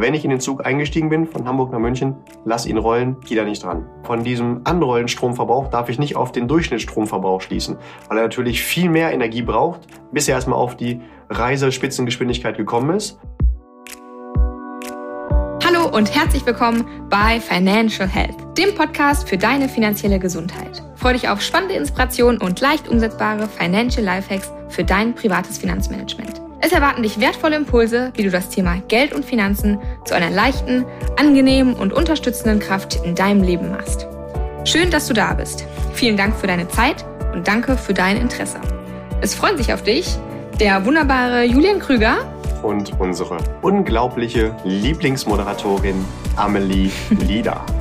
wenn ich in den Zug eingestiegen bin von Hamburg nach München, lass ihn rollen, geh da nicht dran. Von diesem Anrollen Stromverbrauch darf ich nicht auf den Durchschnittsstromverbrauch schließen, weil er natürlich viel mehr Energie braucht, bis er erstmal auf die Reisespitzengeschwindigkeit gekommen ist. Hallo und herzlich willkommen bei Financial Health, dem Podcast für deine finanzielle Gesundheit. Freue dich auf spannende Inspirationen und leicht umsetzbare Financial Lifehacks für dein privates Finanzmanagement. Es erwarten dich wertvolle Impulse, wie du das Thema Geld und Finanzen zu einer leichten, angenehmen und unterstützenden Kraft in deinem Leben machst. Schön, dass du da bist. Vielen Dank für deine Zeit und danke für dein Interesse. Es freuen sich auf dich der wunderbare Julian Krüger und unsere unglaubliche Lieblingsmoderatorin Amelie Lieder.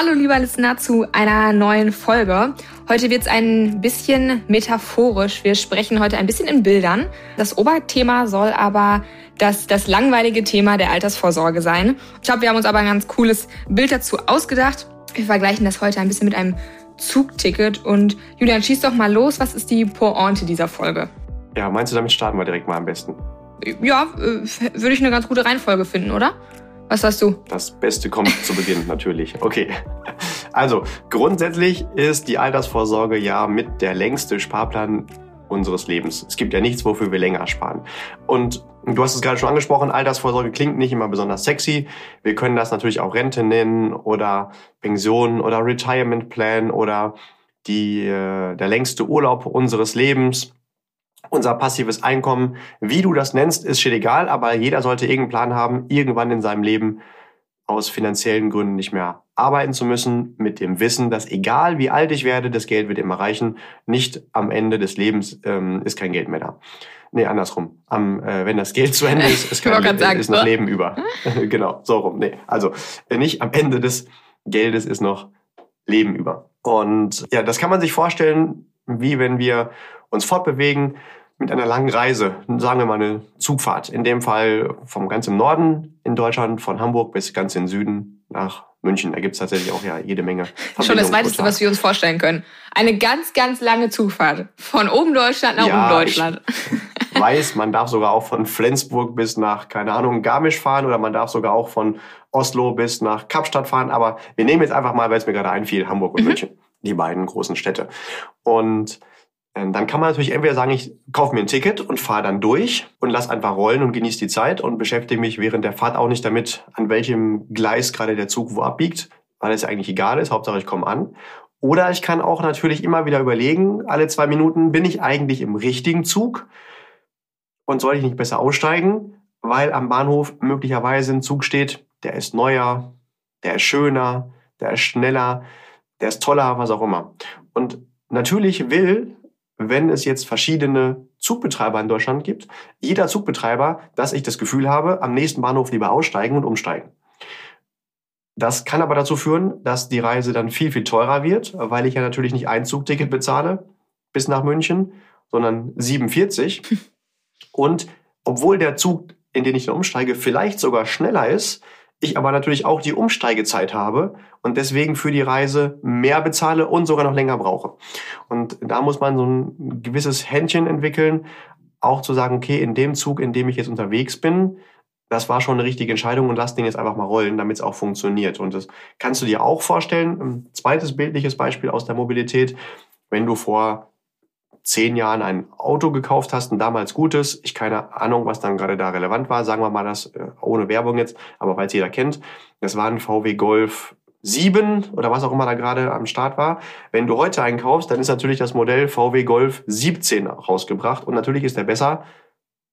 Hallo lieber Listener zu einer neuen Folge. Heute wird es ein bisschen metaphorisch. Wir sprechen heute ein bisschen in Bildern. Das Oberthema soll aber das, das langweilige Thema der Altersvorsorge sein. Ich glaube, wir haben uns aber ein ganz cooles Bild dazu ausgedacht. Wir vergleichen das heute ein bisschen mit einem Zugticket. Und Julian, schieß doch mal los. Was ist die Pointe dieser Folge? Ja, meinst du, damit starten wir direkt mal am besten? Ja, äh, würde ich eine ganz gute Reihenfolge finden, oder? Was hast du? Das Beste kommt zu Beginn, natürlich. Okay. Also, grundsätzlich ist die Altersvorsorge ja mit der längste Sparplan unseres Lebens. Es gibt ja nichts, wofür wir länger sparen. Und du hast es gerade schon angesprochen, Altersvorsorge klingt nicht immer besonders sexy. Wir können das natürlich auch Rente nennen oder Pension oder Retirement Plan oder die, äh, der längste Urlaub unseres Lebens unser passives Einkommen, wie du das nennst, ist schon egal, aber jeder sollte irgendeinen Plan haben, irgendwann in seinem Leben aus finanziellen Gründen nicht mehr arbeiten zu müssen, mit dem Wissen, dass egal wie alt ich werde, das Geld wird immer reichen. Nicht am Ende des Lebens ähm, ist kein Geld mehr da. Nee, andersrum. Am, äh, wenn das Geld zu Ende ist, ist, kein, Le sagen, ist noch Leben über. genau, so rum. Nee, also äh, nicht am Ende des Geldes ist noch Leben über. Und ja, das kann man sich vorstellen, wie wenn wir uns fortbewegen mit einer langen Reise, sagen wir mal eine Zugfahrt, in dem Fall vom ganz im Norden in Deutschland, von Hamburg bis ganz in Süden nach München. Da gibt es tatsächlich auch ja jede Menge. Schon das weiteste, was wir uns vorstellen können. Eine ganz, ganz lange Zugfahrt. Von oben Deutschland nach ja, oben Deutschland. Ich weiß, man darf sogar auch von Flensburg bis nach, keine Ahnung, Garmisch fahren oder man darf sogar auch von Oslo bis nach Kapstadt fahren. Aber wir nehmen jetzt einfach mal, weil es mir gerade einfiel, Hamburg und mhm. München. Die beiden großen Städte. Und dann kann man natürlich entweder sagen, ich kaufe mir ein Ticket und fahre dann durch und lass einfach rollen und genieße die Zeit und beschäftige mich während der Fahrt auch nicht damit, an welchem Gleis gerade der Zug wo abbiegt, weil es eigentlich egal ist, Hauptsache ich komme an. Oder ich kann auch natürlich immer wieder überlegen, alle zwei Minuten, bin ich eigentlich im richtigen Zug und soll ich nicht besser aussteigen, weil am Bahnhof möglicherweise ein Zug steht, der ist neuer, der ist schöner, der ist schneller, der ist toller, was auch immer. Und natürlich will wenn es jetzt verschiedene Zugbetreiber in Deutschland gibt, jeder Zugbetreiber, dass ich das Gefühl habe, am nächsten Bahnhof lieber aussteigen und umsteigen. Das kann aber dazu führen, dass die Reise dann viel, viel teurer wird, weil ich ja natürlich nicht ein Zugticket bezahle bis nach München, sondern 47. Und obwohl der Zug, in den ich dann umsteige, vielleicht sogar schneller ist, ich aber natürlich auch die Umsteigezeit habe und deswegen für die Reise mehr bezahle und sogar noch länger brauche. Und da muss man so ein gewisses Händchen entwickeln, auch zu sagen, okay, in dem Zug, in dem ich jetzt unterwegs bin, das war schon eine richtige Entscheidung und lass den jetzt einfach mal rollen, damit es auch funktioniert. Und das kannst du dir auch vorstellen. Ein zweites bildliches Beispiel aus der Mobilität. Wenn du vor zehn Jahren ein Auto gekauft hast, ein damals gutes, ich keine Ahnung, was dann gerade da relevant war, sagen wir mal das äh, ohne Werbung jetzt, aber weil es jeder kennt, das war ein VW Golf 7 oder was auch immer da gerade am Start war. Wenn du heute einen kaufst, dann ist natürlich das Modell VW Golf 17 rausgebracht und natürlich ist der besser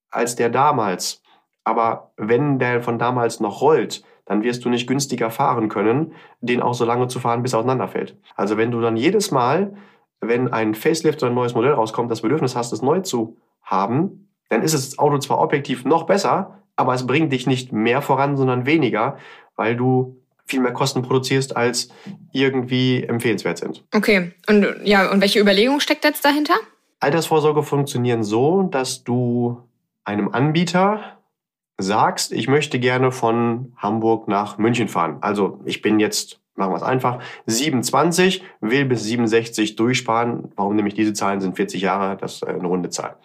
als der damals. Aber wenn der von damals noch rollt, dann wirst du nicht günstiger fahren können, den auch so lange zu fahren, bis er auseinanderfällt. Also wenn du dann jedes Mal wenn ein Facelift oder ein neues Modell rauskommt, das Bedürfnis hast, es neu zu haben, dann ist das Auto zwar objektiv noch besser, aber es bringt dich nicht mehr voran, sondern weniger, weil du viel mehr Kosten produzierst, als irgendwie empfehlenswert sind. Okay, und ja, und welche Überlegung steckt jetzt dahinter? Altersvorsorge funktionieren so, dass du einem Anbieter sagst, ich möchte gerne von Hamburg nach München fahren. Also ich bin jetzt, machen wir es einfach, 27, will bis 67 durchsparen. Warum nämlich diese Zahlen sind 40 Jahre, das ist eine runde Zahl.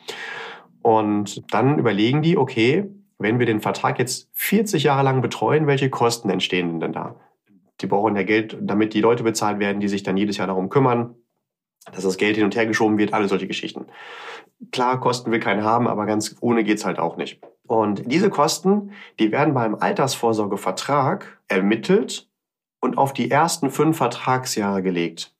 Und dann überlegen die, okay, wenn wir den Vertrag jetzt 40 Jahre lang betreuen, welche Kosten entstehen denn da? Die brauchen ja Geld, damit die Leute bezahlt werden, die sich dann jedes Jahr darum kümmern, dass das Geld hin und her geschoben wird, alle solche Geschichten. Klar, Kosten will keiner haben, aber ganz ohne geht's halt auch nicht. Und diese Kosten, die werden beim Altersvorsorgevertrag ermittelt und auf die ersten fünf Vertragsjahre gelegt.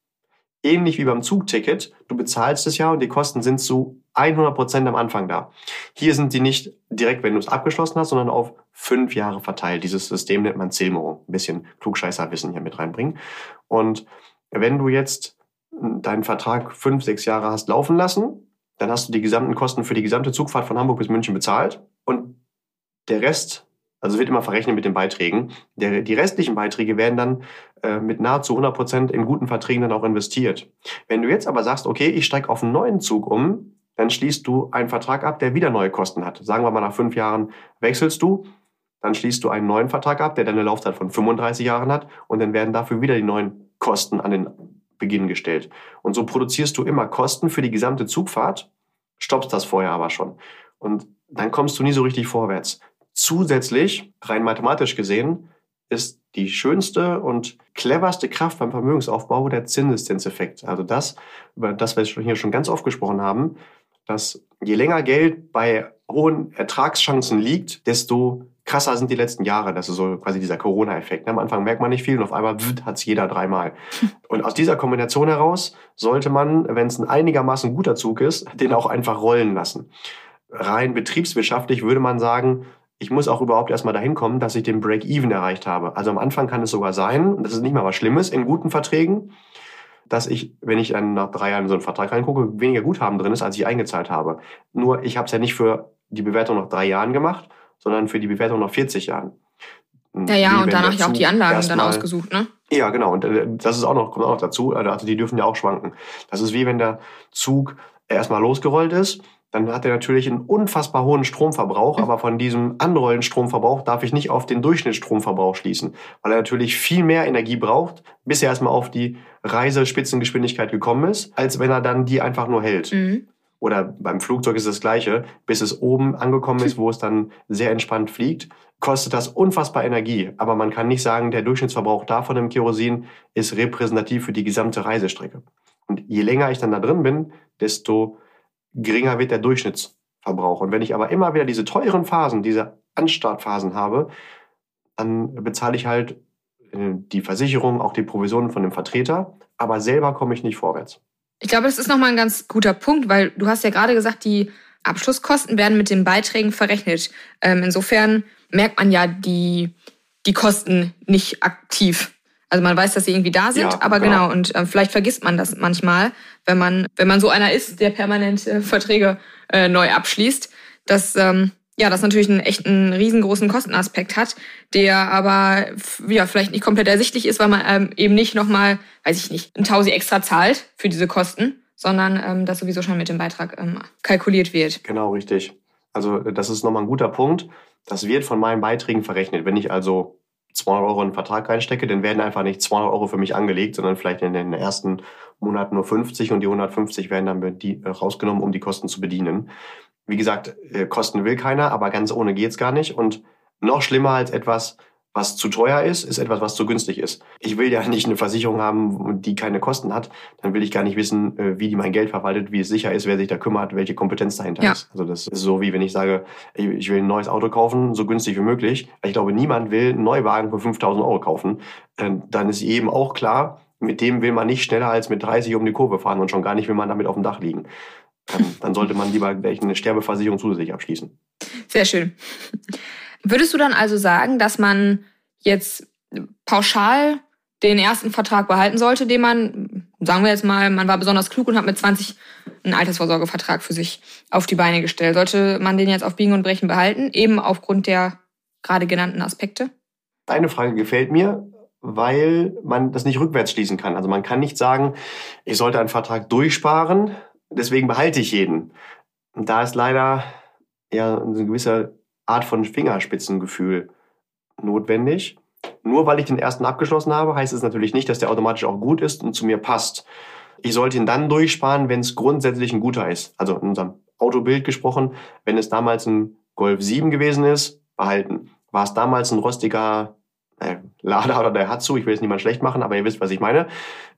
Ähnlich wie beim Zugticket, du bezahlst es ja und die Kosten sind zu 100 Prozent am Anfang da. Hier sind sie nicht direkt, wenn du es abgeschlossen hast, sondern auf fünf Jahre verteilt. Dieses System nennt man Zilmerung. Ein bisschen Klugscheißerwissen hier mit reinbringen. Und wenn du jetzt deinen Vertrag fünf, sechs Jahre hast laufen lassen, dann hast du die gesamten Kosten für die gesamte Zugfahrt von Hamburg bis München bezahlt und der Rest, also wird immer verrechnet mit den Beiträgen, der, die restlichen Beiträge werden dann äh, mit nahezu 100 Prozent in guten Verträgen dann auch investiert. Wenn du jetzt aber sagst, okay, ich steige auf einen neuen Zug um, dann schließt du einen Vertrag ab, der wieder neue Kosten hat. Sagen wir mal, nach fünf Jahren wechselst du, dann schließt du einen neuen Vertrag ab, der dann eine Laufzeit von 35 Jahren hat und dann werden dafür wieder die neuen Kosten an den Beginn gestellt. Und so produzierst du immer Kosten für die gesamte Zugfahrt, stoppst das vorher aber schon. Und dann kommst du nie so richtig vorwärts. Zusätzlich, rein mathematisch gesehen, ist die schönste und cleverste Kraft beim Vermögensaufbau der Zinseszinseffekt. Also das, über das wir hier schon ganz oft gesprochen haben, dass je länger Geld bei hohen Ertragschancen liegt, desto krasser sind die letzten Jahre. Das ist so quasi dieser Corona-Effekt. Am Anfang merkt man nicht viel und auf einmal hat es jeder dreimal. Und aus dieser Kombination heraus sollte man, wenn es ein einigermaßen guter Zug ist, den auch einfach rollen lassen. Rein betriebswirtschaftlich würde man sagen, ich muss auch überhaupt erstmal dahin kommen, dass ich den Break-Even erreicht habe. Also am Anfang kann es sogar sein, und das ist nicht mal was Schlimmes in guten Verträgen, dass ich, wenn ich dann nach drei Jahren in so einen Vertrag reingucke, weniger Guthaben drin ist, als ich eingezahlt habe. Nur ich habe es ja nicht für die Bewertung nach drei Jahren gemacht, sondern für die Bewertung nach 40 Jahren. Ja, ja, und danach ja auch die Anlagen dann ausgesucht, ne? Ja, genau. Und äh, das ist auch noch, kommt auch noch dazu. Also die dürfen ja auch schwanken. Das ist wie wenn der Zug erstmal losgerollt ist. Dann hat er natürlich einen unfassbar hohen Stromverbrauch, aber von diesem anrollenden Stromverbrauch darf ich nicht auf den Durchschnittsstromverbrauch schließen, weil er natürlich viel mehr Energie braucht, bis er erstmal auf die Reisespitzengeschwindigkeit gekommen ist, als wenn er dann die einfach nur hält. Mhm. Oder beim Flugzeug ist das Gleiche. Bis es oben angekommen ist, wo es dann sehr entspannt fliegt, kostet das unfassbar Energie. Aber man kann nicht sagen, der Durchschnittsverbrauch davon im Kerosin ist repräsentativ für die gesamte Reisestrecke. Und je länger ich dann da drin bin, desto geringer wird der Durchschnittsverbrauch. Und wenn ich aber immer wieder diese teuren Phasen, diese Anstartphasen habe, dann bezahle ich halt äh, die Versicherung, auch die Provisionen von dem Vertreter, aber selber komme ich nicht vorwärts. Ich glaube, das ist nochmal ein ganz guter Punkt, weil du hast ja gerade gesagt, die Abschlusskosten werden mit den Beiträgen verrechnet. Ähm, insofern merkt man ja die, die Kosten nicht aktiv. Also man weiß, dass sie irgendwie da sind, ja, aber genau, genau und äh, vielleicht vergisst man das manchmal, wenn man, wenn man so einer ist, der permanent äh, Verträge äh, neu abschließt, dass ähm, ja, das natürlich einen echten riesengroßen Kostenaspekt hat, der aber ja vielleicht nicht komplett ersichtlich ist, weil man ähm, eben nicht nochmal, weiß ich nicht, ein Tausi extra zahlt für diese Kosten, sondern ähm, das sowieso schon mit dem Beitrag ähm, kalkuliert wird. Genau, richtig. Also das ist nochmal ein guter Punkt. Das wird von meinen Beiträgen verrechnet. Wenn ich also 200 Euro in einen Vertrag reinstecke, dann werden einfach nicht 200 Euro für mich angelegt, sondern vielleicht in den ersten Monaten nur 50 und die 150 werden dann die, rausgenommen, um die Kosten zu bedienen. Wie gesagt, äh, Kosten will keiner, aber ganz ohne geht's gar nicht. Und noch schlimmer als etwas, was zu teuer ist, ist etwas, was zu günstig ist. Ich will ja nicht eine Versicherung haben, die keine Kosten hat. Dann will ich gar nicht wissen, äh, wie die mein Geld verwaltet, wie es sicher ist, wer sich da kümmert, welche Kompetenz dahinter ja. ist. Also das ist so, wie wenn ich sage, ich will ein neues Auto kaufen, so günstig wie möglich. Ich glaube, niemand will einen Neuwagen für 5000 Euro kaufen. Ähm, dann ist eben auch klar, mit dem will man nicht schneller als mit 30 um die Kurve fahren und schon gar nicht will man damit auf dem Dach liegen dann, dann sollte man lieber gleich eine Sterbeversicherung zusätzlich abschließen. Sehr schön. Würdest du dann also sagen, dass man jetzt pauschal den ersten Vertrag behalten sollte, den man, sagen wir jetzt mal, man war besonders klug und hat mit 20 einen Altersvorsorgevertrag für sich auf die Beine gestellt. Sollte man den jetzt auf Biegen und Brechen behalten, eben aufgrund der gerade genannten Aspekte? Deine Frage gefällt mir, weil man das nicht rückwärts schließen kann. Also man kann nicht sagen, ich sollte einen Vertrag durchsparen, deswegen behalte ich jeden. Und da ist leider ja ein gewisser Art von Fingerspitzengefühl notwendig. Nur weil ich den ersten abgeschlossen habe, heißt es natürlich nicht, dass der automatisch auch gut ist und zu mir passt. Ich sollte ihn dann durchsparen, wenn es grundsätzlich ein guter ist. Also in unserem Autobild gesprochen, wenn es damals ein Golf 7 gewesen ist, behalten. War es damals ein rostiger äh, Lada oder der Hatsu, ich will es niemand schlecht machen, aber ihr wisst, was ich meine,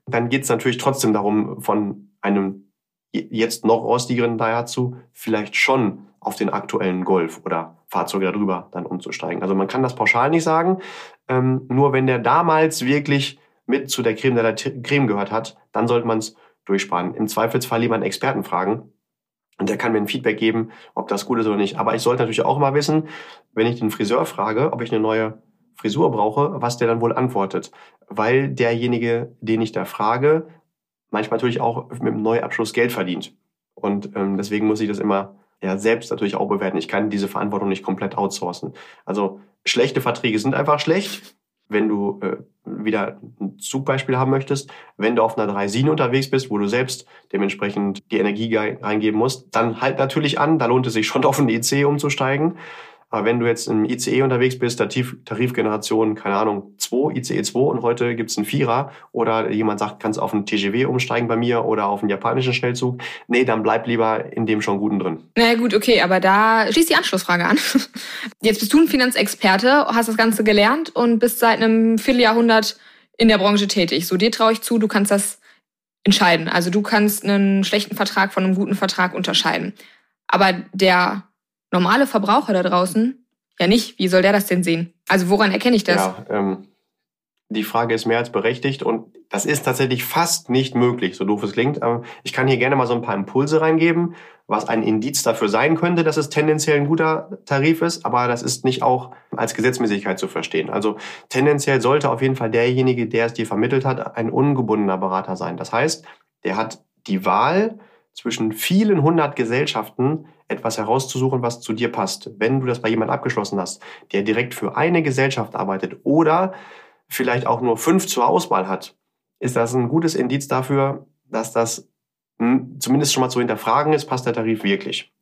dann geht es natürlich trotzdem darum, von einem jetzt noch rostigeren Daihatsu vielleicht schon auf den aktuellen Golf oder Fahrzeuge darüber dann umzusteigen. Also man kann das pauschal nicht sagen. Ähm, nur wenn der damals wirklich mit zu der Creme der Creme gehört hat, dann sollte man es durchsparen. Im Zweifelsfall lieber einen Experten fragen. Und der kann mir ein Feedback geben, ob das gut ist oder nicht. Aber ich sollte natürlich auch mal wissen, wenn ich den Friseur frage, ob ich eine neue Frisur brauche, was der dann wohl antwortet. Weil derjenige, den ich da frage, manchmal natürlich auch mit dem Neuabschluss Geld verdient. Und ähm, deswegen muss ich das immer ja, selbst natürlich auch bewerten. Ich kann diese Verantwortung nicht komplett outsourcen. Also schlechte Verträge sind einfach schlecht. Wenn du äh, wieder ein Zugbeispiel haben möchtest, wenn du auf einer 3 unterwegs bist, wo du selbst dementsprechend die Energie reingeben musst, dann halt natürlich an, da lohnt es sich schon auf einen EC umzusteigen. Aber wenn du jetzt im ICE unterwegs bist, Tarif, Tarifgeneration, keine Ahnung, 2, ICE 2 und heute gibt's einen Vierer oder jemand sagt, kannst auf einen TGW umsteigen bei mir oder auf einen japanischen Schnellzug, nee, dann bleib lieber in dem schon Guten drin. Na naja, gut, okay, aber da schließt die Anschlussfrage an. Jetzt bist du ein Finanzexperte, hast das Ganze gelernt und bist seit einem Vierteljahrhundert in der Branche tätig. So, dir traue ich zu, du kannst das entscheiden. Also du kannst einen schlechten Vertrag von einem guten Vertrag unterscheiden. Aber der normale Verbraucher da draußen ja nicht. Wie soll der das denn sehen? Also woran erkenne ich das? Ja, ähm, die Frage ist mehr als berechtigt und das ist tatsächlich fast nicht möglich, so doof es klingt. Aber ich kann hier gerne mal so ein paar Impulse reingeben, was ein Indiz dafür sein könnte, dass es tendenziell ein guter Tarif ist, aber das ist nicht auch als Gesetzmäßigkeit zu verstehen. Also tendenziell sollte auf jeden Fall derjenige, der es dir vermittelt hat, ein ungebundener Berater sein. Das heißt, der hat die Wahl zwischen vielen hundert Gesellschaften, etwas herauszusuchen, was zu dir passt. Wenn du das bei jemandem abgeschlossen hast, der direkt für eine Gesellschaft arbeitet oder vielleicht auch nur fünf zur Auswahl hat, ist das ein gutes Indiz dafür, dass das zumindest schon mal zu hinterfragen ist, passt der Tarif wirklich.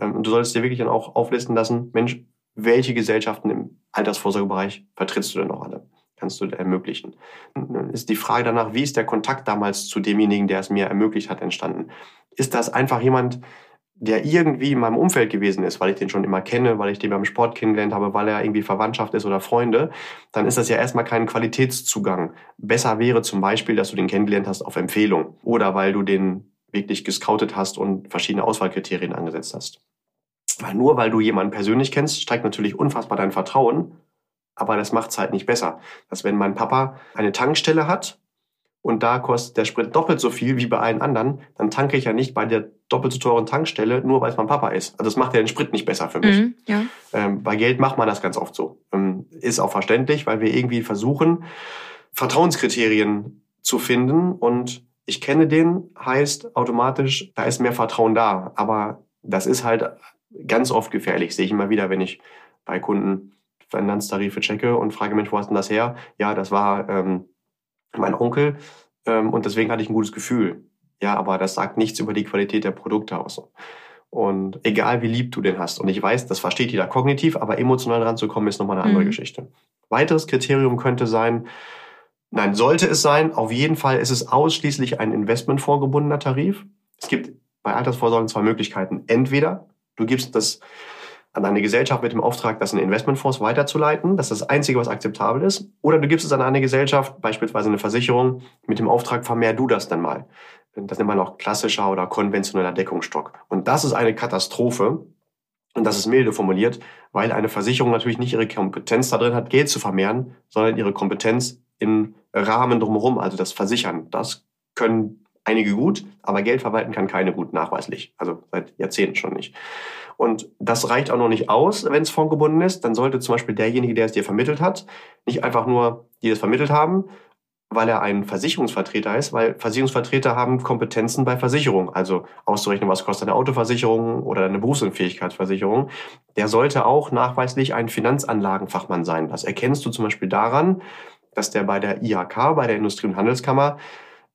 Ähm, und du solltest dir wirklich dann auch auflisten lassen, Mensch, welche Gesellschaften im Altersvorsorgebereich vertrittst du denn noch alle? Kannst du ermöglichen? Dann ist die Frage danach, wie ist der Kontakt damals zu demjenigen, der es mir ermöglicht hat, entstanden? Ist das einfach jemand, der irgendwie in meinem Umfeld gewesen ist, weil ich den schon immer kenne, weil ich den beim Sport kennengelernt habe, weil er irgendwie Verwandtschaft ist oder Freunde, dann ist das ja erstmal kein Qualitätszugang. Besser wäre zum Beispiel, dass du den kennengelernt hast auf Empfehlung oder weil du den wirklich gescoutet hast und verschiedene Auswahlkriterien angesetzt hast. Weil nur weil du jemanden persönlich kennst, steigt natürlich unfassbar dein Vertrauen, aber das macht es halt nicht besser. Dass wenn mein Papa eine Tankstelle hat und da kostet der Sprit doppelt so viel wie bei allen anderen, dann tanke ich ja nicht bei der doppelt so teuren Tankstelle, nur weil es mein Papa ist. Also das macht ja den Sprit nicht besser für mich. Mhm, ja. ähm, bei Geld macht man das ganz oft so. Ähm, ist auch verständlich, weil wir irgendwie versuchen, Vertrauenskriterien zu finden und ich kenne den, heißt automatisch, da ist mehr Vertrauen da. Aber das ist halt ganz oft gefährlich, sehe ich immer wieder, wenn ich bei Kunden Finanztarife checke und frage, Mensch, wo hast denn das her? Ja, das war ähm, mein Onkel ähm, und deswegen hatte ich ein gutes Gefühl. Ja, aber das sagt nichts über die Qualität der Produkte aus. Und egal wie lieb du den hast, und ich weiß, das versteht jeder kognitiv, aber emotional ranzukommen ist nochmal eine andere mhm. Geschichte. Weiteres Kriterium könnte sein, nein, sollte es sein, auf jeden Fall ist es ausschließlich ein investmentvorgebundener Tarif. Es gibt bei Altersvorsorgen zwei Möglichkeiten. Entweder du gibst das an eine Gesellschaft mit dem Auftrag, das in Investmentfonds weiterzuleiten. Das ist das Einzige, was akzeptabel ist. Oder du gibst es an eine Gesellschaft, beispielsweise eine Versicherung, mit dem Auftrag, vermehr du das dann mal. Das nennt man auch klassischer oder konventioneller Deckungsstock. Und das ist eine Katastrophe. Und das ist milde formuliert, weil eine Versicherung natürlich nicht ihre Kompetenz da drin hat, Geld zu vermehren, sondern ihre Kompetenz im Rahmen drumherum, also das Versichern. Das können einige gut, aber Geld verwalten kann keine gut nachweislich. Also seit Jahrzehnten schon nicht. Und das reicht auch noch nicht aus, wenn es fondgebunden ist. Dann sollte zum Beispiel derjenige, der es dir vermittelt hat, nicht einfach nur die es vermittelt haben, weil er ein Versicherungsvertreter ist, weil Versicherungsvertreter haben Kompetenzen bei Versicherung, also auszurechnen, was kostet eine Autoversicherung oder eine Berufsunfähigkeitsversicherung. Der sollte auch nachweislich ein Finanzanlagenfachmann sein. Das erkennst du zum Beispiel daran, dass der bei der IHK, bei der Industrie- und Handelskammer,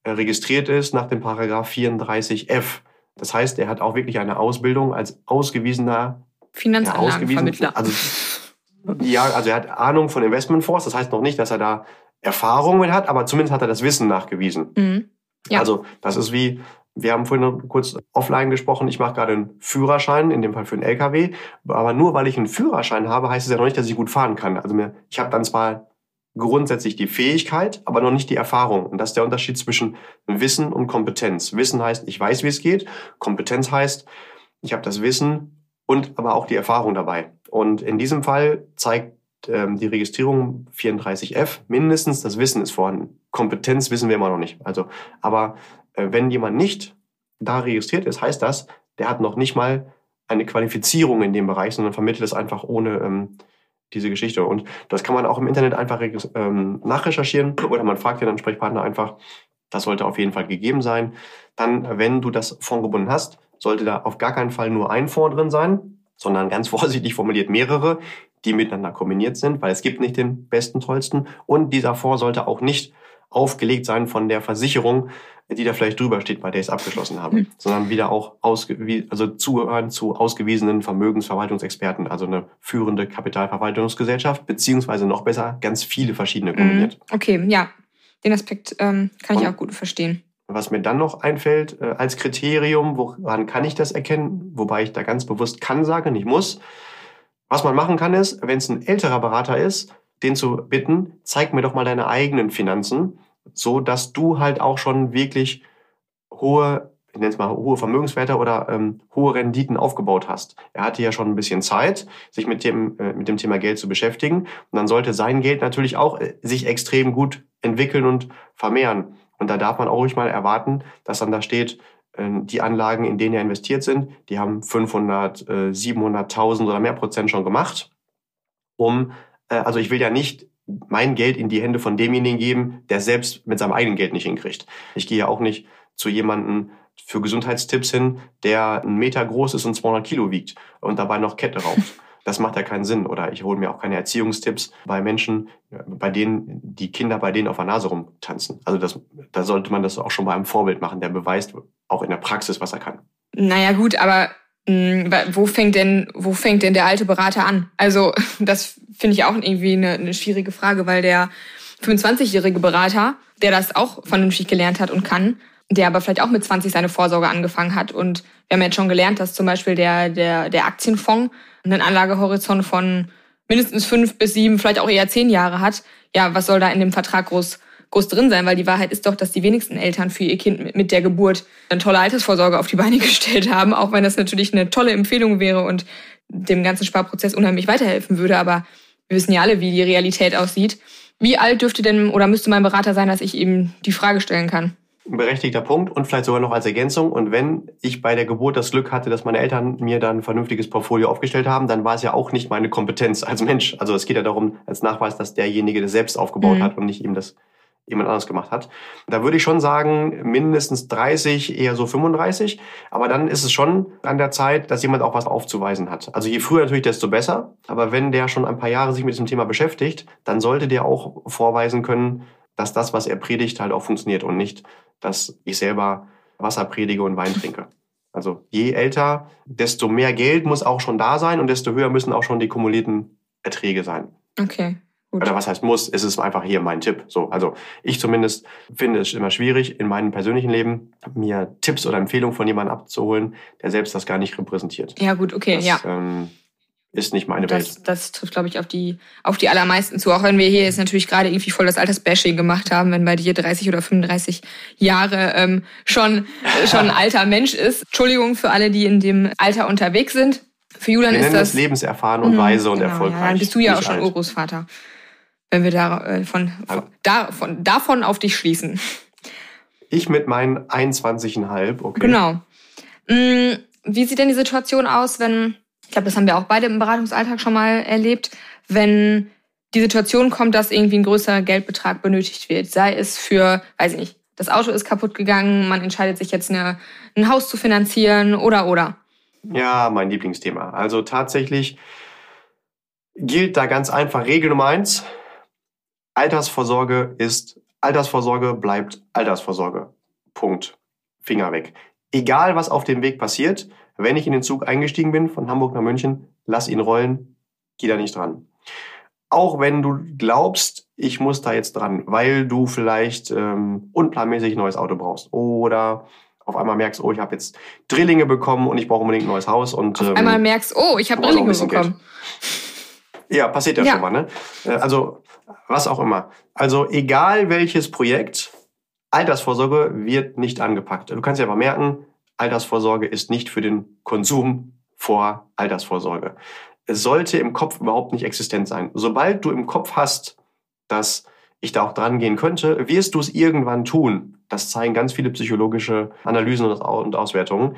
äh, registriert ist nach dem Paragraph 34f. Das heißt, er hat auch wirklich eine Ausbildung als ausgewiesener Finanzanlagenvermittler. Ja, also, ja, also er hat Ahnung von Investmentfonds. Das heißt noch nicht, dass er da Erfahrung mit hat, aber zumindest hat er das Wissen nachgewiesen. Mhm. Ja. Also das ist wie, wir haben vorhin noch kurz offline gesprochen, ich mache gerade einen Führerschein, in dem Fall für einen LKW, aber nur weil ich einen Führerschein habe, heißt es ja noch nicht, dass ich gut fahren kann. Also mir, ich habe dann zwar grundsätzlich die Fähigkeit, aber noch nicht die Erfahrung. Und das ist der Unterschied zwischen Wissen und Kompetenz. Wissen heißt, ich weiß, wie es geht. Kompetenz heißt, ich habe das Wissen und aber auch die Erfahrung dabei. Und in diesem Fall zeigt ähm, die Registrierung 34F mindestens, das Wissen ist vorhanden. Kompetenz wissen wir immer noch nicht. Also, aber äh, wenn jemand nicht da registriert ist, heißt das, der hat noch nicht mal eine Qualifizierung in dem Bereich, sondern vermittelt es einfach ohne ähm, diese Geschichte. Und das kann man auch im Internet einfach ähm, nachrecherchieren oder man fragt den Ansprechpartner einfach. Das sollte auf jeden Fall gegeben sein. Dann, wenn du das Fonds gebunden hast, sollte da auf gar keinen Fall nur ein Fonds drin sein, sondern ganz vorsichtig formuliert mehrere, die miteinander kombiniert sind, weil es gibt nicht den besten, tollsten. Und dieser Fonds sollte auch nicht aufgelegt sein von der Versicherung, die da vielleicht drüber steht, bei der ich es abgeschlossen habe, mhm. sondern wieder auch ausge also zuhören zu ausgewiesenen Vermögensverwaltungsexperten, also eine führende Kapitalverwaltungsgesellschaft, beziehungsweise noch besser ganz viele verschiedene kombiniert. Mhm. Okay, ja, den Aspekt ähm, kann Und ich auch gut verstehen. Was mir dann noch einfällt äh, als Kriterium, woran kann ich das erkennen, wobei ich da ganz bewusst kann sage, nicht muss. Was man machen kann ist, wenn es ein älterer Berater ist, den zu bitten, zeig mir doch mal deine eigenen Finanzen, so dass du halt auch schon wirklich hohe, ich nenne es mal hohe Vermögenswerte oder ähm, hohe Renditen aufgebaut hast. Er hatte ja schon ein bisschen Zeit, sich mit dem, äh, mit dem Thema Geld zu beschäftigen. Und dann sollte sein Geld natürlich auch äh, sich extrem gut entwickeln und vermehren. Und da darf man auch ruhig mal erwarten, dass dann da steht, äh, die Anlagen, in denen er investiert sind, die haben 500, äh, 700.000 oder mehr Prozent schon gemacht, um äh, also ich will ja nicht mein Geld in die Hände von demjenigen geben, der selbst mit seinem eigenen Geld nicht hinkriegt. Ich gehe ja auch nicht zu jemandem für Gesundheitstipps hin, der einen Meter groß ist und 200 Kilo wiegt und dabei noch Kette raucht. Das macht ja keinen Sinn. Oder ich hole mir auch keine Erziehungstipps bei Menschen, bei denen die Kinder bei denen auf der Nase rumtanzen. Also das, da sollte man das auch schon bei einem Vorbild machen, der beweist auch in der Praxis, was er kann. Naja gut, aber wo fängt denn, wo fängt denn der alte Berater an? Also, das finde ich auch irgendwie eine, eine schwierige Frage, weil der 25-jährige Berater, der das auch vernünftig gelernt hat und kann, der aber vielleicht auch mit 20 seine Vorsorge angefangen hat. Und wir haben jetzt schon gelernt, dass zum Beispiel der, der, der Aktienfonds einen Anlagehorizont von mindestens fünf bis sieben, vielleicht auch eher zehn Jahre hat. Ja, was soll da in dem Vertrag groß groß drin sein, weil die Wahrheit ist doch, dass die wenigsten Eltern für ihr Kind mit der Geburt eine tolle Altersvorsorge auf die Beine gestellt haben, auch wenn das natürlich eine tolle Empfehlung wäre und dem ganzen Sparprozess unheimlich weiterhelfen würde. Aber wir wissen ja alle, wie die Realität aussieht. Wie alt dürfte denn oder müsste mein Berater sein, dass ich ihm die Frage stellen kann? Ein berechtigter Punkt und vielleicht sogar noch als Ergänzung. Und wenn ich bei der Geburt das Glück hatte, dass meine Eltern mir dann ein vernünftiges Portfolio aufgestellt haben, dann war es ja auch nicht meine Kompetenz als Mensch. Also es geht ja darum, als Nachweis, dass derjenige das selbst aufgebaut mhm. hat und nicht ihm das jemand anders gemacht hat. Da würde ich schon sagen, mindestens 30, eher so 35. Aber dann ist es schon an der Zeit, dass jemand auch was aufzuweisen hat. Also je früher natürlich, desto besser. Aber wenn der schon ein paar Jahre sich mit diesem Thema beschäftigt, dann sollte der auch vorweisen können, dass das, was er predigt, halt auch funktioniert und nicht, dass ich selber Wasser predige und Wein trinke. Also je älter, desto mehr Geld muss auch schon da sein und desto höher müssen auch schon die kumulierten Erträge sein. Okay. Gut. Oder was heißt muss, ist es einfach hier mein Tipp. So, also ich zumindest finde es immer schwierig, in meinem persönlichen Leben mir Tipps oder Empfehlungen von jemandem abzuholen, der selbst das gar nicht repräsentiert. Ja, gut, okay, das, ja. Ähm, ist nicht meine das, Welt. Das trifft, glaube ich, auf die, auf die allermeisten zu. Auch wenn wir hier jetzt natürlich gerade irgendwie voll das Altersbashing gemacht haben, wenn bei dir 30 oder 35 Jahre ähm, schon, schon ein alter Mensch ist. Entschuldigung für alle, die in dem Alter unterwegs sind. Für Julian wir ist das, das lebenserfahren und mh, weise und genau, erfolgreich. Ja, dann bist du ja auch schon alt. Urgroßvater wenn wir da, äh, von, von, da, von, davon auf dich schließen. Ich mit meinen 21,5, okay. Genau. Mm, wie sieht denn die Situation aus, wenn, ich glaube, das haben wir auch beide im Beratungsalltag schon mal erlebt, wenn die Situation kommt, dass irgendwie ein größerer Geldbetrag benötigt wird, sei es für, weiß ich nicht, das Auto ist kaputt gegangen, man entscheidet sich jetzt eine, ein Haus zu finanzieren oder oder. Ja, mein Lieblingsthema. Also tatsächlich gilt da ganz einfach Regel Nummer eins. Altersvorsorge ist, Altersvorsorge bleibt Altersvorsorge. Punkt. Finger weg. Egal, was auf dem Weg passiert, wenn ich in den Zug eingestiegen bin von Hamburg nach München, lass ihn rollen, geh da nicht dran. Auch wenn du glaubst, ich muss da jetzt dran, weil du vielleicht ähm, unplanmäßig ein neues Auto brauchst oder auf einmal merkst, oh, ich habe jetzt Drillinge bekommen und ich brauche unbedingt ein neues Haus. Und, auf ähm, einmal merkst, oh, ich habe Drillinge bekommen. Geld. Ja, passiert ja, ja, schon mal. Ne? Äh, also was auch immer. Also egal welches Projekt, Altersvorsorge wird nicht angepackt. Du kannst dir aber merken, Altersvorsorge ist nicht für den Konsum vor Altersvorsorge. Es sollte im Kopf überhaupt nicht existent sein. Sobald du im Kopf hast, dass ich da auch dran gehen könnte, wirst du es irgendwann tun. Das zeigen ganz viele psychologische Analysen und Auswertungen.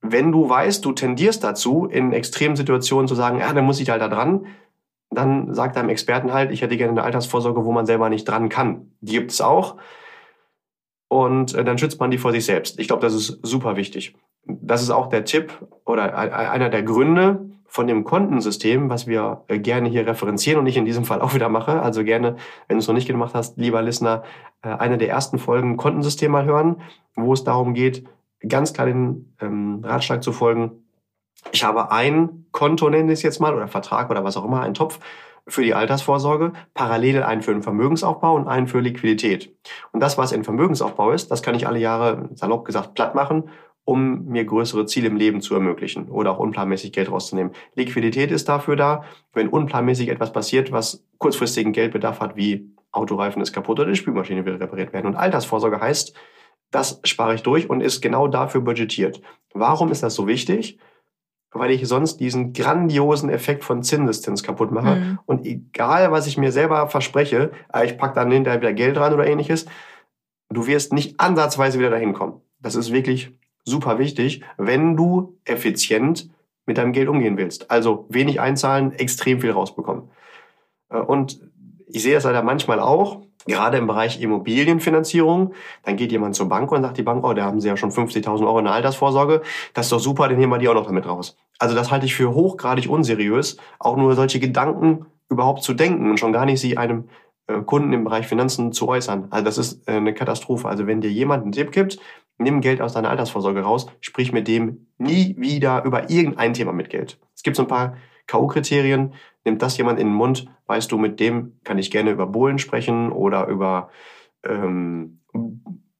Wenn du weißt, du tendierst dazu, in extremen Situationen zu sagen, ja, dann muss ich halt da dran, dann sagt deinem Experten halt, ich hätte gerne eine Altersvorsorge, wo man selber nicht dran kann. Die gibt es auch. Und äh, dann schützt man die vor sich selbst. Ich glaube, das ist super wichtig. Das ist auch der Tipp oder einer der Gründe von dem Kontensystem, was wir äh, gerne hier referenzieren und ich in diesem Fall auch wieder mache. Also gerne, wenn du es noch nicht gemacht hast, lieber Listener, äh, eine der ersten Folgen Kontensystem mal hören, wo es darum geht, ganz klar den ähm, Ratschlag zu folgen, ich habe ein Konto, nenne ich es jetzt mal, oder Vertrag oder was auch immer, einen Topf für die Altersvorsorge, parallel einen für den Vermögensaufbau und einen für Liquidität. Und das, was in Vermögensaufbau ist, das kann ich alle Jahre, salopp gesagt, platt machen, um mir größere Ziele im Leben zu ermöglichen oder auch unplanmäßig Geld rauszunehmen. Liquidität ist dafür da, wenn unplanmäßig etwas passiert, was kurzfristigen Geldbedarf hat, wie Autoreifen ist kaputt oder die Spülmaschine will repariert werden. Und Altersvorsorge heißt, das spare ich durch und ist genau dafür budgetiert. Warum ist das so wichtig? Weil ich sonst diesen grandiosen Effekt von Zinseszins kaputt mache. Mhm. Und egal, was ich mir selber verspreche, äh, ich packe dann hinterher wieder Geld rein oder ähnliches, du wirst nicht ansatzweise wieder dahin kommen. Das ist wirklich super wichtig, wenn du effizient mit deinem Geld umgehen willst. Also wenig einzahlen, extrem viel rausbekommen. Äh, und ich sehe das leider manchmal auch, gerade im Bereich Immobilienfinanzierung, dann geht jemand zur Bank und sagt die Bank, oh, da haben sie ja schon 50.000 Euro in der Altersvorsorge, das ist doch super, dann nehmen wir die auch noch damit raus. Also das halte ich für hochgradig unseriös, auch nur solche Gedanken überhaupt zu denken und schon gar nicht sie einem äh, Kunden im Bereich Finanzen zu äußern. Also das ist äh, eine Katastrophe. Also wenn dir jemand einen Tipp gibt, nimm Geld aus deiner Altersvorsorge raus, sprich mit dem nie wieder über irgendein Thema mit Geld. Es gibt so ein paar K.O.-Kriterien. Nimmt das jemand in den Mund, weißt du, mit dem kann ich gerne über Bohlen sprechen oder über ähm,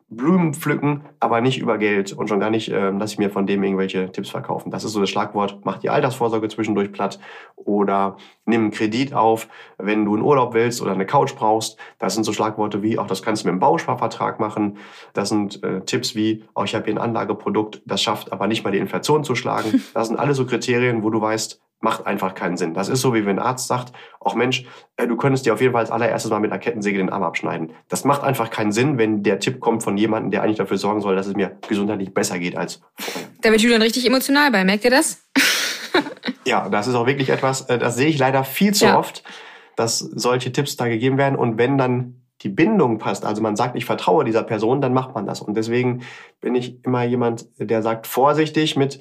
Blumen pflücken, aber nicht über Geld und schon gar nicht, äh, dass ich mir von dem irgendwelche Tipps verkaufen. Das ist so das Schlagwort, mach die Altersvorsorge zwischendurch platt oder nimm einen Kredit auf, wenn du einen Urlaub willst oder eine Couch brauchst. Das sind so Schlagworte wie, auch das kannst du mit einem Bausparvertrag machen. Das sind äh, Tipps wie, auch ich habe hier ein Anlageprodukt, das schafft aber nicht mal die Inflation zu schlagen. Das sind alles so Kriterien, wo du weißt, macht einfach keinen Sinn. Das ist so, wie wenn ein Arzt sagt, auch Mensch, äh, du könntest dir auf jeden Fall als allererstes mal mit einer Kettensäge den Arm abschneiden. Das macht einfach keinen Sinn, wenn der Tipp kommt von jemandem, der eigentlich dafür sorgen soll, dass es mir gesundheitlich besser geht als vorher. Da wird Julian richtig emotional bei, merkt ihr das? ja, das ist auch wirklich etwas, äh, das sehe ich leider viel zu ja. oft, dass solche Tipps da gegeben werden und wenn dann die Bindung passt, also man sagt, ich vertraue dieser Person, dann macht man das. Und deswegen bin ich immer jemand, der sagt, vorsichtig mit,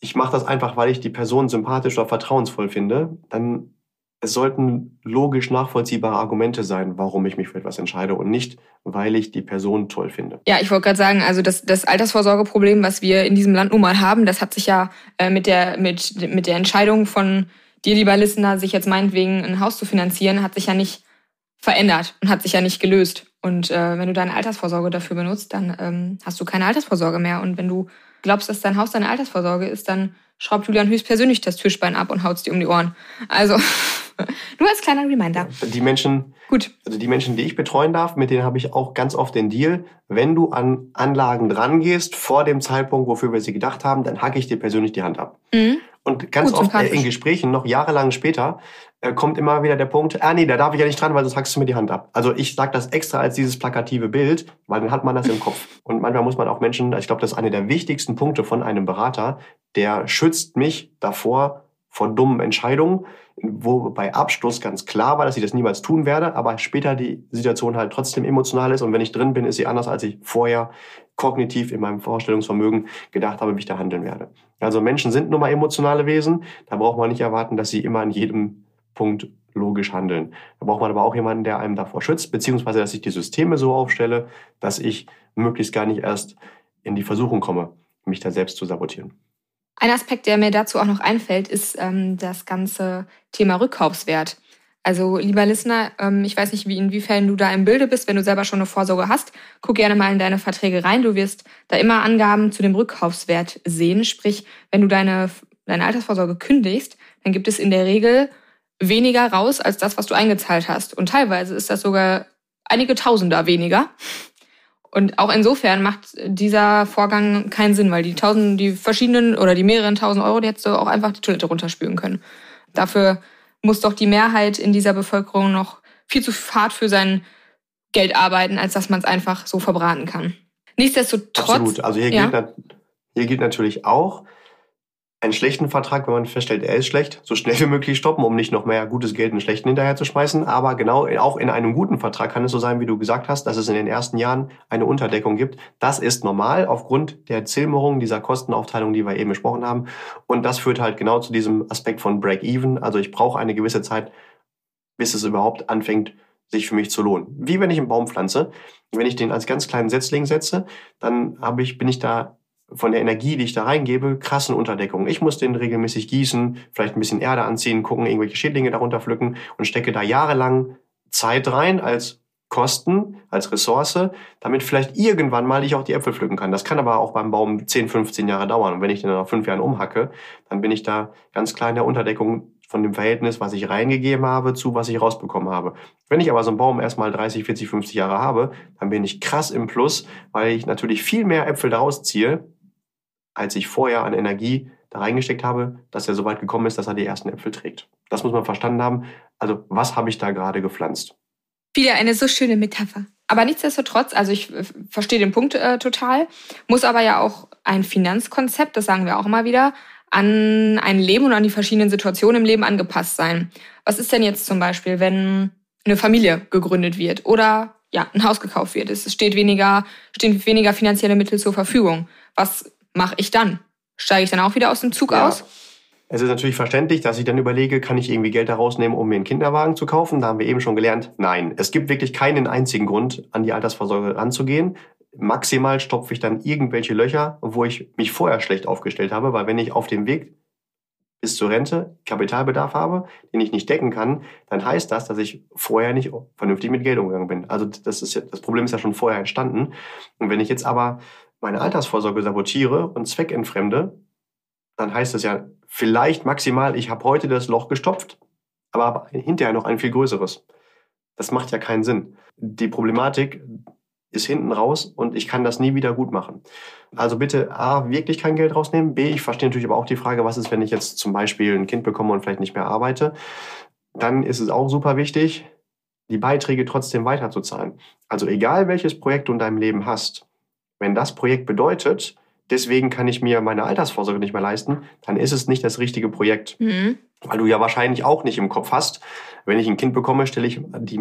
ich mache das einfach, weil ich die Person sympathisch oder vertrauensvoll finde, dann es sollten logisch nachvollziehbare Argumente sein, warum ich mich für etwas entscheide und nicht, weil ich die Person toll finde. Ja, ich wollte gerade sagen, also das, das Altersvorsorgeproblem, was wir in diesem Land nun mal haben, das hat sich ja äh, mit, der, mit, mit der Entscheidung von dir, lieber Listener, sich jetzt meinetwegen ein Haus zu finanzieren, hat sich ja nicht verändert und hat sich ja nicht gelöst. Und äh, wenn du deine Altersvorsorge dafür benutzt, dann ähm, hast du keine Altersvorsorge mehr. Und wenn du glaubst, dass dein Haus deine Altersvorsorge ist, dann schraubt Julian höchstpersönlich das Türspein ab und haut's dir um die Ohren. Also, nur als kleiner Reminder. Die Menschen, Gut. Also die Menschen, die ich betreuen darf, mit denen habe ich auch ganz oft den Deal, wenn du an Anlagen drangehst, vor dem Zeitpunkt, wofür wir sie gedacht haben, dann hacke ich dir persönlich die Hand ab. Mhm. Und ganz Gut, oft äh, in Gesprächen, noch jahrelang später, kommt immer wieder der Punkt, ah nee, da darf ich ja nicht dran, weil sonst hackst du mir die Hand ab. Also ich sage das extra als dieses plakative Bild, weil dann hat man das im Kopf. Und manchmal muss man auch Menschen, ich glaube, das ist einer der wichtigsten Punkte von einem Berater, der schützt mich davor, vor dummen Entscheidungen, wo bei Abschluss ganz klar war, dass ich das niemals tun werde, aber später die Situation halt trotzdem emotional ist und wenn ich drin bin, ist sie anders, als ich vorher kognitiv in meinem Vorstellungsvermögen gedacht habe, wie ich da handeln werde. Also Menschen sind nun mal emotionale Wesen, da braucht man nicht erwarten, dass sie immer an jedem Punkt logisch handeln. Da braucht man aber auch jemanden, der einem davor schützt, beziehungsweise dass ich die Systeme so aufstelle, dass ich möglichst gar nicht erst in die Versuchung komme, mich da selbst zu sabotieren. Ein Aspekt, der mir dazu auch noch einfällt, ist ähm, das ganze Thema Rückkaufswert. Also, lieber Listener, ähm, ich weiß nicht, wie, inwiefern du da im Bilde bist, wenn du selber schon eine Vorsorge hast. Guck gerne mal in deine Verträge rein. Du wirst da immer Angaben zu dem Rückkaufswert sehen. Sprich, wenn du deine, deine Altersvorsorge kündigst, dann gibt es in der Regel weniger raus als das, was du eingezahlt hast. Und teilweise ist das sogar einige Tausender weniger. Und auch insofern macht dieser Vorgang keinen Sinn, weil die tausend, die verschiedenen oder die mehreren tausend Euro, die hättest du auch einfach die Toilette runterspülen können. Dafür muss doch die Mehrheit in dieser Bevölkerung noch viel zu hart für sein Geld arbeiten, als dass man es einfach so verbraten kann. Nichtsdestotrotz. Absolut. Also hier, ja. gilt, hier gilt natürlich auch, einen schlechten Vertrag, wenn man feststellt, er ist schlecht, so schnell wie möglich stoppen, um nicht noch mehr gutes Geld in schlechten hinterher zu schmeißen. Aber genau, auch in einem guten Vertrag kann es so sein, wie du gesagt hast, dass es in den ersten Jahren eine Unterdeckung gibt. Das ist normal aufgrund der Zilmerung dieser Kostenaufteilung, die wir eben besprochen haben. Und das führt halt genau zu diesem Aspekt von Break-Even. Also ich brauche eine gewisse Zeit, bis es überhaupt anfängt, sich für mich zu lohnen. Wie wenn ich einen Baum pflanze. Wenn ich den als ganz kleinen Setzling setze, dann habe ich, bin ich da von der Energie, die ich da reingebe, krassen Unterdeckung. Ich muss den regelmäßig gießen, vielleicht ein bisschen Erde anziehen, gucken, irgendwelche Schädlinge darunter pflücken und stecke da jahrelang Zeit rein als Kosten, als Ressource, damit vielleicht irgendwann mal ich auch die Äpfel pflücken kann. Das kann aber auch beim Baum 10, 15 Jahre dauern. Und wenn ich den dann nach fünf Jahren umhacke, dann bin ich da ganz klar in der Unterdeckung von dem Verhältnis, was ich reingegeben habe, zu was ich rausbekommen habe. Wenn ich aber so einen Baum erstmal 30, 40, 50 Jahre habe, dann bin ich krass im Plus, weil ich natürlich viel mehr Äpfel daraus ziehe, als ich vorher an Energie da reingesteckt habe, dass er so weit gekommen ist, dass er die ersten Äpfel trägt. Das muss man verstanden haben. Also, was habe ich da gerade gepflanzt? Wieder eine so schöne Metapher. Aber nichtsdestotrotz, also ich äh, verstehe den Punkt äh, total, muss aber ja auch ein Finanzkonzept, das sagen wir auch immer wieder, an ein Leben und an die verschiedenen Situationen im Leben angepasst sein. Was ist denn jetzt zum Beispiel, wenn eine Familie gegründet wird oder ja, ein Haus gekauft wird? Es steht weniger, stehen weniger finanzielle Mittel zur Verfügung. Was mache ich dann? Steige ich dann auch wieder aus dem Zug ja. aus? Es ist natürlich verständlich, dass ich dann überlege, kann ich irgendwie Geld daraus nehmen, um mir einen Kinderwagen zu kaufen? Da haben wir eben schon gelernt, nein. Es gibt wirklich keinen einzigen Grund, an die Altersvorsorge ranzugehen. Maximal stopfe ich dann irgendwelche Löcher, wo ich mich vorher schlecht aufgestellt habe, weil wenn ich auf dem Weg bis zur Rente Kapitalbedarf habe, den ich nicht decken kann, dann heißt das, dass ich vorher nicht vernünftig mit Geld umgegangen bin. Also das ist ja, das Problem ist ja schon vorher entstanden. Und wenn ich jetzt aber meine Altersvorsorge sabotiere und zweckentfremde, dann heißt das ja vielleicht maximal, ich habe heute das Loch gestopft, aber habe hinterher noch ein viel größeres. Das macht ja keinen Sinn. Die Problematik ist hinten raus und ich kann das nie wieder gut machen. Also bitte A, wirklich kein Geld rausnehmen. B, ich verstehe natürlich aber auch die Frage, was ist, wenn ich jetzt zum Beispiel ein Kind bekomme und vielleicht nicht mehr arbeite. Dann ist es auch super wichtig, die Beiträge trotzdem weiterzuzahlen. Also egal welches Projekt du in deinem Leben hast, wenn das Projekt bedeutet, deswegen kann ich mir meine Altersvorsorge nicht mehr leisten, dann ist es nicht das richtige Projekt. Mhm. Weil du ja wahrscheinlich auch nicht im Kopf hast, wenn ich ein Kind bekomme, stelle ich die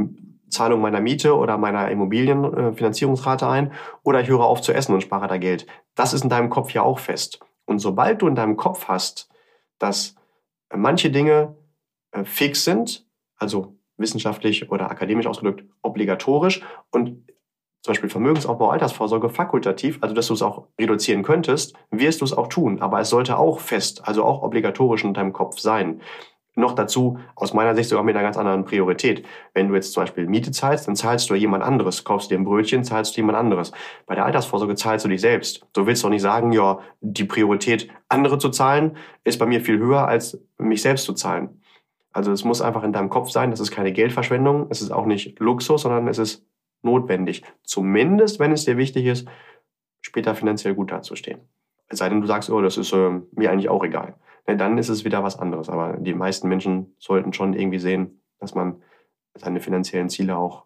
Zahlung meiner Miete oder meiner Immobilienfinanzierungsrate ein oder ich höre auf zu essen und spare da Geld. Das ist in deinem Kopf ja auch fest. Und sobald du in deinem Kopf hast, dass manche Dinge äh, fix sind, also wissenschaftlich oder akademisch ausgedrückt obligatorisch und zum Beispiel Vermögensaufbau, Altersvorsorge fakultativ, also dass du es auch reduzieren könntest, wirst du es auch tun. Aber es sollte auch fest, also auch obligatorisch in deinem Kopf sein. Noch dazu, aus meiner Sicht sogar mit einer ganz anderen Priorität. Wenn du jetzt zum Beispiel Miete zahlst, dann zahlst du jemand anderes. Kaufst dir ein Brötchen, zahlst du jemand anderes. Bei der Altersvorsorge zahlst du dich selbst. Du willst doch nicht sagen, ja, die Priorität, andere zu zahlen, ist bei mir viel höher, als mich selbst zu zahlen. Also es muss einfach in deinem Kopf sein, das ist keine Geldverschwendung, es ist auch nicht Luxus, sondern es ist notwendig. Zumindest, wenn es dir wichtig ist, später finanziell gut dazustehen. Es sei denn, du sagst, oh, das ist äh, mir eigentlich auch egal. Ne, dann ist es wieder was anderes. Aber die meisten Menschen sollten schon irgendwie sehen, dass man seine finanziellen Ziele auch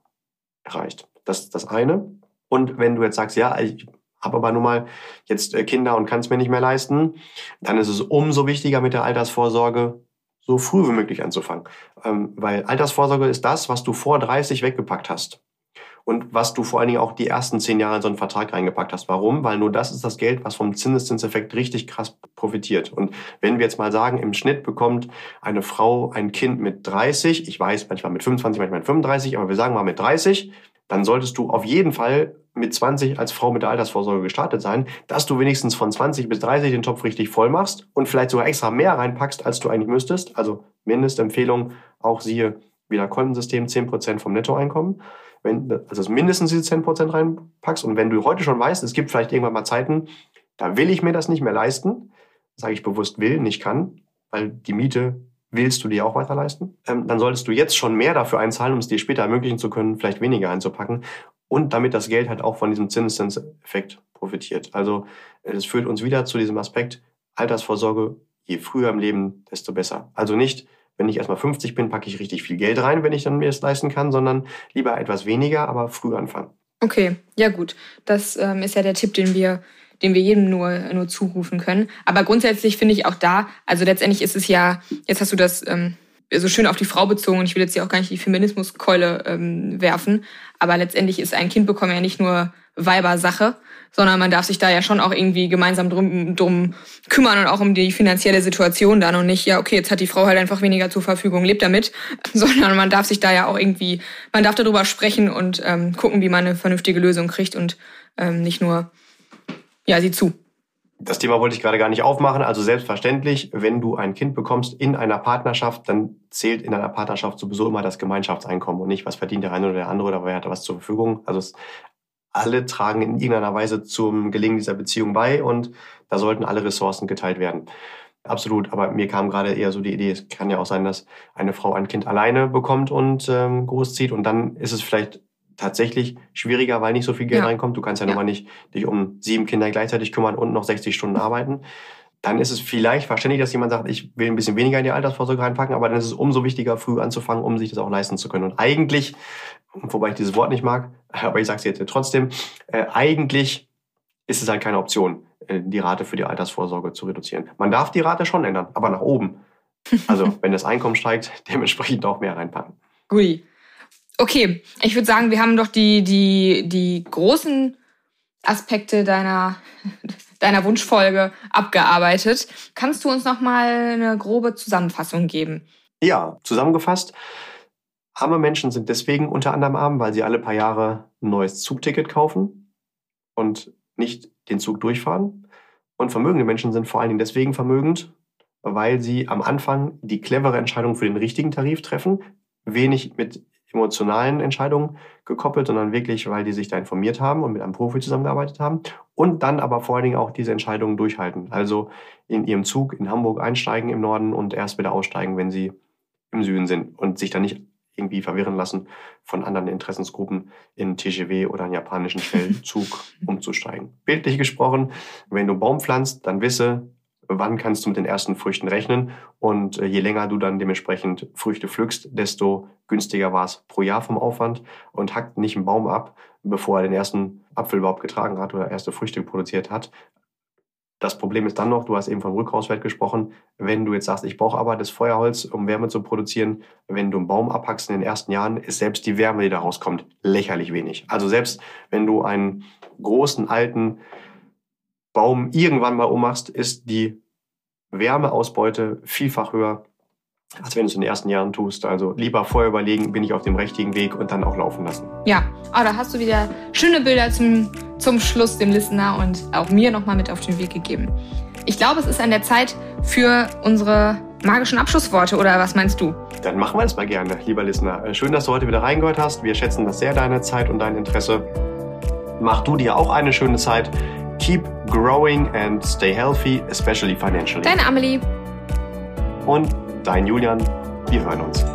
erreicht. Das ist das eine. Und wenn du jetzt sagst, ja, ich habe aber nun mal jetzt äh, Kinder und kann es mir nicht mehr leisten, dann ist es umso wichtiger mit der Altersvorsorge so früh wie möglich anzufangen. Ähm, weil Altersvorsorge ist das, was du vor 30 weggepackt hast. Und was du vor allen Dingen auch die ersten zehn Jahre in so einen Vertrag reingepackt hast. Warum? Weil nur das ist das Geld, was vom Zinseszinseffekt richtig krass profitiert. Und wenn wir jetzt mal sagen, im Schnitt bekommt eine Frau ein Kind mit 30, ich weiß manchmal mit 25, manchmal mit 35, aber wir sagen mal mit 30, dann solltest du auf jeden Fall mit 20 als Frau mit der Altersvorsorge gestartet sein, dass du wenigstens von 20 bis 30 den Topf richtig voll machst und vielleicht sogar extra mehr reinpackst, als du eigentlich müsstest. Also Mindestempfehlung, auch siehe wieder Kontensystem, 10% vom Nettoeinkommen. Wenn, also mindestens diese 10% reinpackst und wenn du heute schon weißt, es gibt vielleicht irgendwann mal Zeiten, da will ich mir das nicht mehr leisten, sage ich bewusst will, nicht kann, weil die Miete willst du dir auch weiter leisten, ähm, dann solltest du jetzt schon mehr dafür einzahlen, um es dir später ermöglichen zu können, vielleicht weniger einzupacken und damit das Geld halt auch von diesem Zinseszinseffekt profitiert. Also es führt uns wieder zu diesem Aspekt Altersvorsorge, je früher im Leben, desto besser. Also nicht, wenn ich erstmal 50 bin, packe ich richtig viel Geld rein, wenn ich dann mir es leisten kann, sondern lieber etwas weniger, aber früh anfangen. Okay, ja gut. Das ähm, ist ja der Tipp, den wir den wir jedem nur, nur zurufen können. Aber grundsätzlich finde ich auch da, also letztendlich ist es ja, jetzt hast du das ähm, so schön auf die Frau bezogen und ich will jetzt hier auch gar nicht die Feminismuskeule ähm, werfen, aber letztendlich ist ein Kind bekommen ja nicht nur Weibersache, sondern man darf sich da ja schon auch irgendwie gemeinsam drum, drum kümmern und auch um die finanzielle Situation dann und nicht, ja, okay, jetzt hat die Frau halt einfach weniger zur Verfügung, lebt damit, sondern man darf sich da ja auch irgendwie, man darf darüber sprechen und ähm, gucken, wie man eine vernünftige Lösung kriegt und ähm, nicht nur ja, sieh zu. Das Thema wollte ich gerade gar nicht aufmachen. Also selbstverständlich, wenn du ein Kind bekommst in einer Partnerschaft, dann zählt in einer Partnerschaft sowieso immer das Gemeinschaftseinkommen und nicht, was verdient der eine oder der andere oder wer hat was zur Verfügung. Also es, alle tragen in irgendeiner Weise zum Gelingen dieser Beziehung bei und da sollten alle Ressourcen geteilt werden. Absolut, aber mir kam gerade eher so die Idee, es kann ja auch sein, dass eine Frau ein Kind alleine bekommt und ähm, großzieht und dann ist es vielleicht tatsächlich schwieriger, weil nicht so viel Geld ja. reinkommt. Du kannst ja, ja. nochmal nicht dich um sieben Kinder gleichzeitig kümmern und noch 60 Stunden arbeiten. Dann ist es vielleicht verständlich, dass jemand sagt, ich will ein bisschen weniger in die Altersvorsorge reinpacken, aber dann ist es umso wichtiger, früh anzufangen, um sich das auch leisten zu können. Und eigentlich, wobei ich dieses Wort nicht mag, aber ich sage es jetzt trotzdem, äh, eigentlich ist es halt keine Option, äh, die Rate für die Altersvorsorge zu reduzieren. Man darf die Rate schon ändern, aber nach oben. Also wenn das Einkommen steigt, dementsprechend auch mehr reinpacken. Gui. Okay, ich würde sagen, wir haben doch die, die, die großen Aspekte deiner, deiner Wunschfolge abgearbeitet. Kannst du uns noch mal eine grobe Zusammenfassung geben? Ja, zusammengefasst. Arme Menschen sind deswegen unter anderem arm, weil sie alle paar Jahre ein neues Zugticket kaufen und nicht den Zug durchfahren. Und vermögende Menschen sind vor allen Dingen deswegen vermögend, weil sie am Anfang die clevere Entscheidung für den richtigen Tarif treffen, wenig mit emotionalen Entscheidungen gekoppelt, sondern wirklich, weil die sich da informiert haben und mit einem Profi zusammengearbeitet haben und dann aber vor allen Dingen auch diese Entscheidungen durchhalten. Also in ihrem Zug in Hamburg einsteigen im Norden und erst wieder aussteigen, wenn sie im Süden sind und sich dann nicht irgendwie verwirren lassen von anderen Interessensgruppen in TGW oder einen japanischen Schnellzug umzusteigen. Bildlich gesprochen, wenn du Baum pflanzt, dann wisse, wann kannst du mit den ersten Früchten rechnen. Und äh, je länger du dann dementsprechend Früchte pflückst, desto günstiger war es pro Jahr vom Aufwand und hackt nicht einen Baum ab, bevor er den ersten Apfel überhaupt getragen hat oder erste Früchte produziert hat. Das Problem ist dann noch, du hast eben vom Rückhauswert gesprochen, wenn du jetzt sagst, ich brauche aber das Feuerholz, um Wärme zu produzieren, wenn du einen Baum abhackst in den ersten Jahren, ist selbst die Wärme, die da rauskommt, lächerlich wenig. Also selbst wenn du einen großen, alten Baum irgendwann mal ummachst, ist die Wärmeausbeute vielfach höher, als wenn du es in den ersten Jahren tust. Also lieber vorher überlegen, bin ich auf dem richtigen Weg und dann auch laufen lassen. Ja, aber da hast du wieder schöne Bilder zum, zum Schluss dem Listener und auch mir nochmal mit auf den Weg gegeben. Ich glaube, es ist an der Zeit für unsere magischen Abschlussworte, oder was meinst du? Dann machen wir das mal gerne, lieber Listener. Äh, schön, dass du heute wieder reingehört hast. Wir schätzen das sehr, deine Zeit und dein Interesse. Mach du dir auch eine schöne Zeit. Keep growing and stay healthy, especially financially. Deine Amelie. Und dein Julian. Wir hören uns.